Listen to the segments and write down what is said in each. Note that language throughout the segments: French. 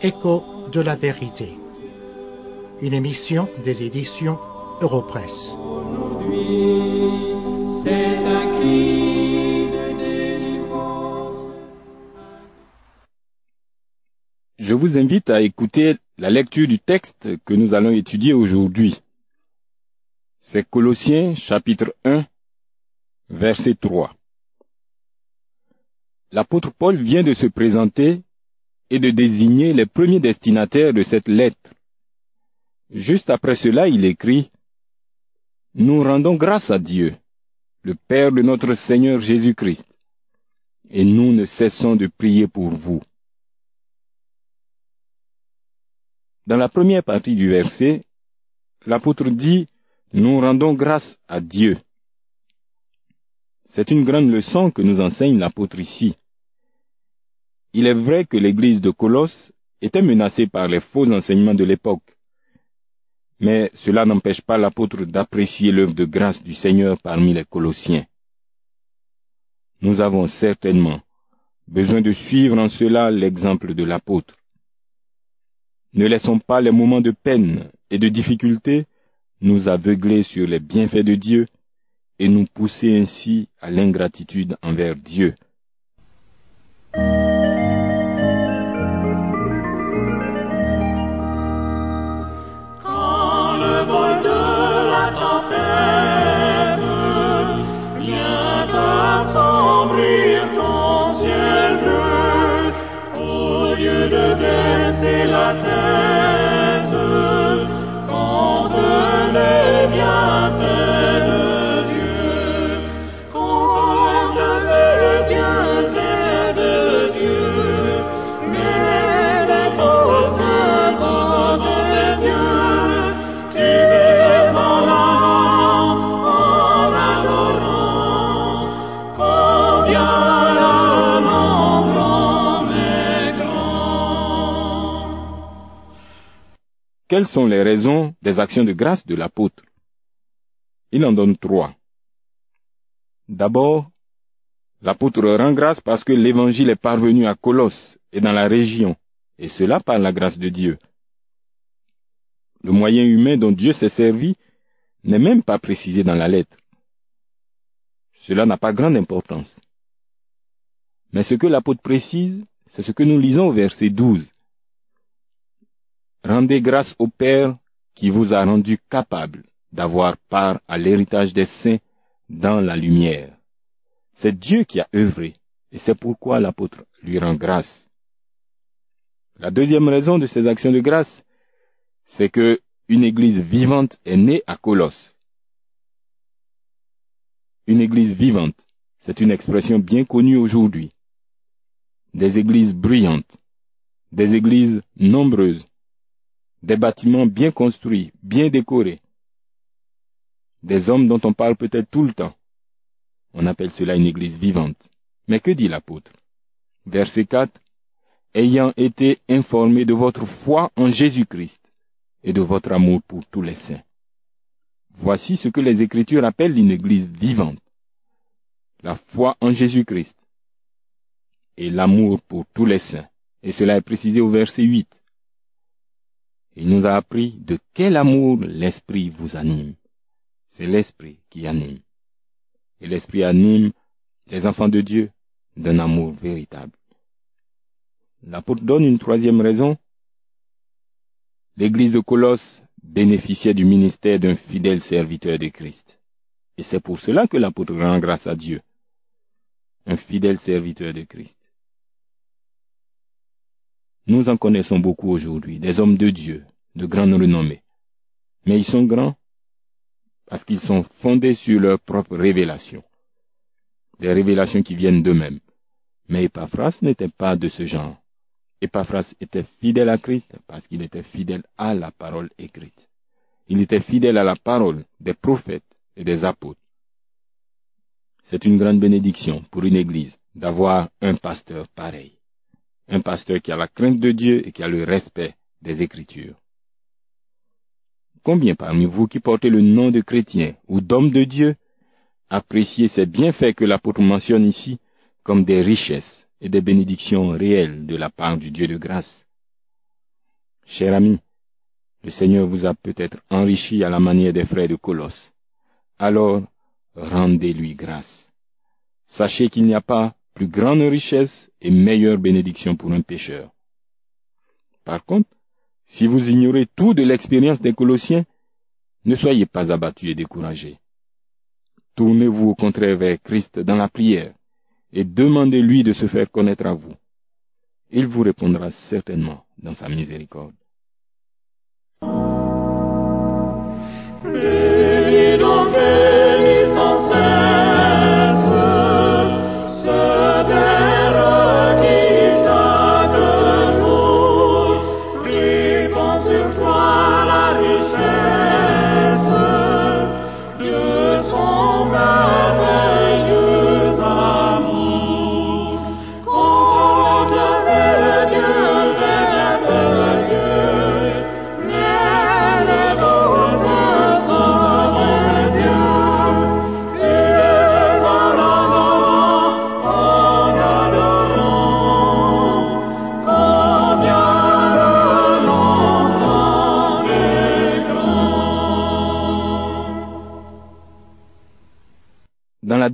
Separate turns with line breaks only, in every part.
Écho de la vérité. Une émission des éditions Europresse.
Je vous invite à écouter la lecture du texte que nous allons étudier aujourd'hui. C'est Colossiens chapitre 1, verset 3. L'apôtre Paul vient de se présenter et de désigner les premiers destinataires de cette lettre. Juste après cela, il écrit Nous rendons grâce à Dieu, le Père de notre Seigneur Jésus-Christ, et nous ne cessons de prier pour vous. Dans la première partie du verset, l'apôtre dit Nous rendons grâce à Dieu. C'est une grande leçon que nous enseigne l'apôtre ici. Il est vrai que l'église de Colosse était menacée par les faux enseignements de l'époque. Mais cela n'empêche pas l'apôtre d'apprécier l'œuvre de grâce du Seigneur parmi les Colossiens. Nous avons certainement besoin de suivre en cela l'exemple de l'apôtre. Ne laissons pas les moments de peine et de difficulté nous aveugler sur les bienfaits de Dieu et nous pousser ainsi à l'ingratitude envers Dieu. Quelles sont les raisons des actions de grâce de l'apôtre? Il en donne trois. D'abord, l'apôtre rend grâce parce que l'évangile est parvenu à Colosse et dans la région, et cela par la grâce de Dieu. Le moyen humain dont Dieu s'est servi n'est même pas précisé dans la lettre. Cela n'a pas grande importance. Mais ce que l'apôtre précise, c'est ce que nous lisons au verset 12. Rendez grâce au Père qui vous a rendu capable d'avoir part à l'héritage des saints dans la lumière. C'est Dieu qui a œuvré, et c'est pourquoi l'apôtre lui rend grâce. La deuxième raison de ces actions de grâce, c'est que une église vivante est née à Colosse. Une église vivante, c'est une expression bien connue aujourd'hui. Des églises bruyantes, des églises nombreuses, des bâtiments bien construits, bien décorés, des hommes dont on parle peut-être tout le temps. On appelle cela une église vivante. Mais que dit l'apôtre? Verset 4. Ayant été informé de votre foi en Jésus-Christ et de votre amour pour tous les saints. Voici ce que les Écritures appellent une église vivante. La foi en Jésus-Christ et l'amour pour tous les saints. Et cela est précisé au verset 8. Il nous a appris de quel amour l'Esprit vous anime. C'est l'Esprit qui anime. Et l'Esprit anime les enfants de Dieu d'un amour véritable. L'apôtre donne une troisième raison. L'église de Colosse bénéficiait du ministère d'un fidèle serviteur de Christ. Et c'est pour cela que l'apôtre rend grâce à Dieu. Un fidèle serviteur de Christ. Nous en connaissons beaucoup aujourd'hui, des hommes de Dieu, de grande renommée. Mais ils sont grands parce qu'ils sont fondés sur leur propre révélation. Des révélations qui viennent d'eux-mêmes. Mais Epaphras n'était pas de ce genre. Epaphras était fidèle à Christ parce qu'il était fidèle à la parole écrite. Il était fidèle à la parole des prophètes et des apôtres. C'est une grande bénédiction pour une église d'avoir un pasteur pareil. Un pasteur qui a la crainte de Dieu et qui a le respect des Écritures. Combien parmi vous qui portez le nom de chrétien ou d'homme de Dieu appréciez ces bienfaits que l'apôtre mentionne ici comme des richesses et des bénédictions réelles de la part du Dieu de grâce? Cher ami, le Seigneur vous a peut-être enrichi à la manière des frères de Colosse. Alors, rendez-lui grâce. Sachez qu'il n'y a pas plus grande richesse et meilleure bénédiction pour un pécheur. Par contre, si vous ignorez tout de l'expérience des Colossiens, ne soyez pas abattus et découragés. Tournez-vous au contraire vers Christ dans la prière et demandez-lui de se faire connaître à vous. Il vous répondra certainement dans sa miséricorde.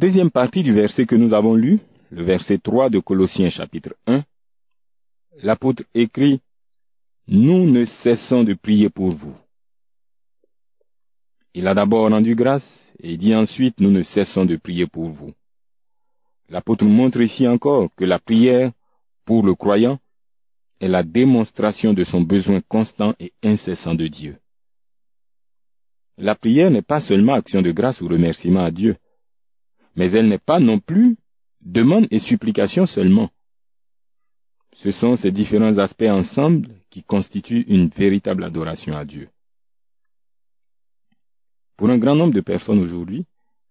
Deuxième partie du verset que nous avons lu, le verset 3 de Colossiens chapitre 1, l'apôtre écrit Nous ne cessons de prier pour vous. Il a d'abord rendu grâce et dit ensuite Nous ne cessons de prier pour vous. L'apôtre montre ici encore que la prière pour le croyant est la démonstration de son besoin constant et incessant de Dieu. La prière n'est pas seulement action de grâce ou remerciement à Dieu, mais elle n'est pas non plus demande et supplication seulement. Ce sont ces différents aspects ensemble qui constituent une véritable adoration à Dieu. Pour un grand nombre de personnes aujourd'hui,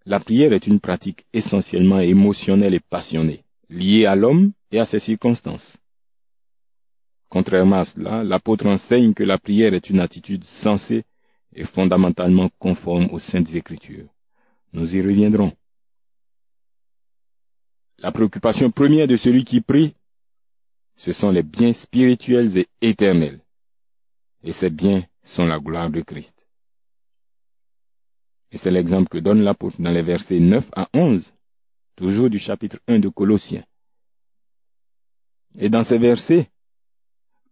la prière est une pratique essentiellement émotionnelle et passionnée, liée à l'homme et à ses circonstances. Contrairement à cela, l'apôtre enseigne que la prière est une attitude sensée et fondamentalement conforme aux saintes écritures. Nous y reviendrons. La préoccupation première de celui qui prie, ce sont les biens spirituels et éternels. Et ces biens sont la gloire de Christ. Et c'est l'exemple que donne l'apôtre dans les versets 9 à 11, toujours du chapitre 1 de Colossiens. Et dans ces versets,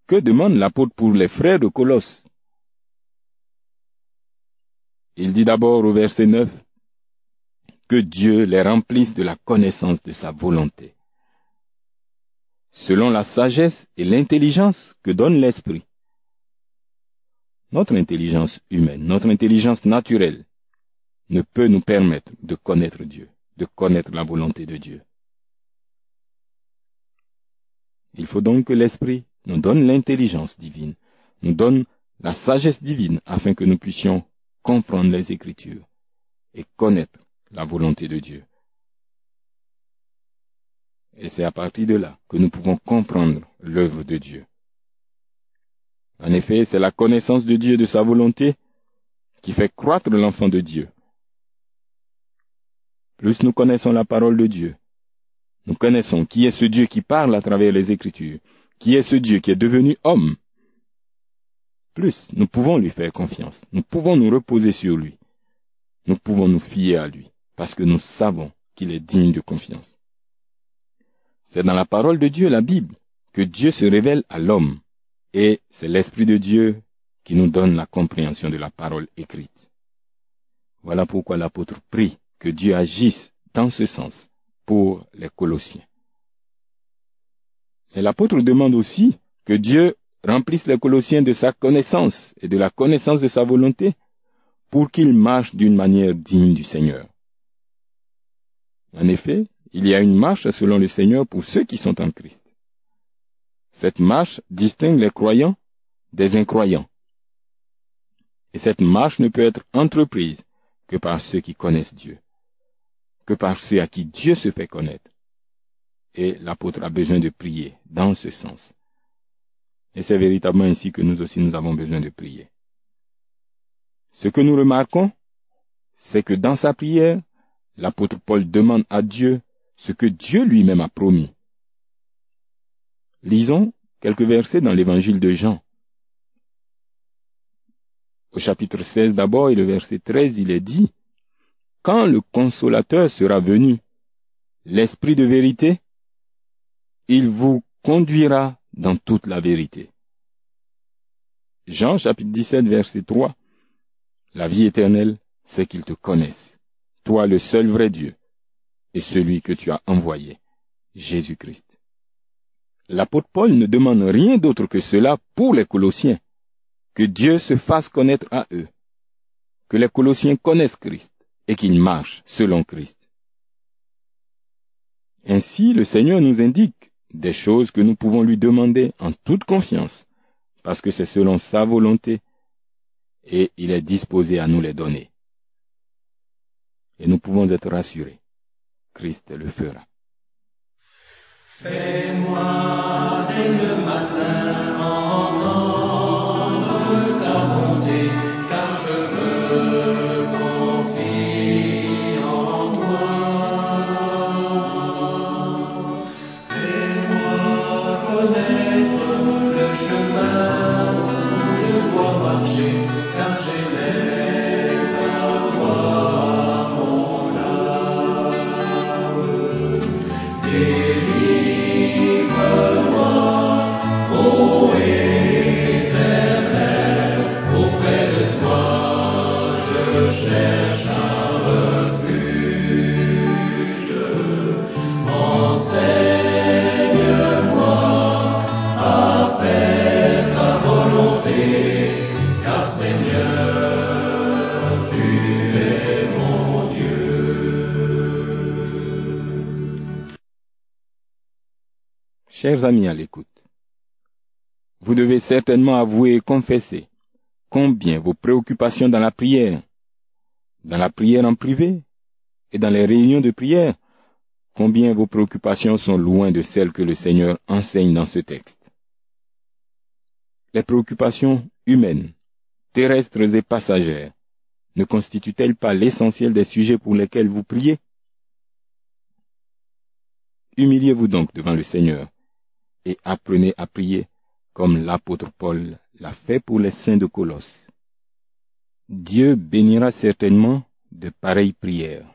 que demande l'apôtre pour les frères de Colosse? Il dit d'abord au verset 9, que Dieu les remplisse de la connaissance de sa volonté, selon la sagesse et l'intelligence que donne l'Esprit. Notre intelligence humaine, notre intelligence naturelle, ne peut nous permettre de connaître Dieu, de connaître la volonté de Dieu. Il faut donc que l'Esprit nous donne l'intelligence divine, nous donne la sagesse divine afin que nous puissions comprendre les Écritures et connaître la volonté de Dieu. Et c'est à partir de là que nous pouvons comprendre l'œuvre de Dieu. En effet, c'est la connaissance de Dieu de sa volonté qui fait croître l'enfant de Dieu. Plus nous connaissons la parole de Dieu, nous connaissons qui est ce Dieu qui parle à travers les Écritures, qui est ce Dieu qui est devenu homme. Plus nous pouvons lui faire confiance, nous pouvons nous reposer sur lui, nous pouvons nous fier à lui parce que nous savons qu'il est digne de confiance. C'est dans la parole de Dieu, la Bible, que Dieu se révèle à l'homme, et c'est l'Esprit de Dieu qui nous donne la compréhension de la parole écrite. Voilà pourquoi l'apôtre prie que Dieu agisse dans ce sens pour les Colossiens. Et l'apôtre demande aussi que Dieu remplisse les Colossiens de sa connaissance et de la connaissance de sa volonté pour qu'ils marchent d'une manière digne du Seigneur. En effet, il y a une marche selon le Seigneur pour ceux qui sont en Christ. Cette marche distingue les croyants des incroyants. Et cette marche ne peut être entreprise que par ceux qui connaissent Dieu, que par ceux à qui Dieu se fait connaître. Et l'apôtre a besoin de prier dans ce sens. Et c'est véritablement ainsi que nous aussi nous avons besoin de prier. Ce que nous remarquons, c'est que dans sa prière, l'apôtre Paul demande à Dieu ce que Dieu lui-même a promis. Lisons quelques versets dans l'évangile de Jean, Au chapitre 16 d'abord et le verset 13, il est dit, Quand le consolateur sera venu, l'Esprit de vérité, il vous conduira dans toute la vérité. Jean chapitre 17 verset 3. La vie éternelle, c'est qu'ils te connaissent, toi le seul vrai Dieu, et celui que tu as envoyé, Jésus-Christ. L'apôtre Paul ne demande rien d'autre que cela pour les Colossiens, que Dieu se fasse connaître à eux, que les Colossiens connaissent Christ et qu'ils marchent selon Christ. Ainsi, le Seigneur nous indique des choses que nous pouvons lui demander en toute confiance, parce que c'est selon sa volonté et il est disposé à nous les donner. Et nous pouvons être rassurés. Christ le fera. Chers amis à l'écoute, vous devez certainement avouer et confesser combien vos préoccupations dans la prière, dans la prière en privé et dans les réunions de prière, combien vos préoccupations sont loin de celles que le Seigneur enseigne dans ce texte. Les préoccupations humaines, terrestres et passagères, ne constituent-elles pas l'essentiel des sujets pour lesquels vous priez? Humiliez-vous donc devant le Seigneur et apprenez à prier comme l'apôtre Paul l'a fait pour les saints de Colosse. Dieu bénira certainement de pareilles prières.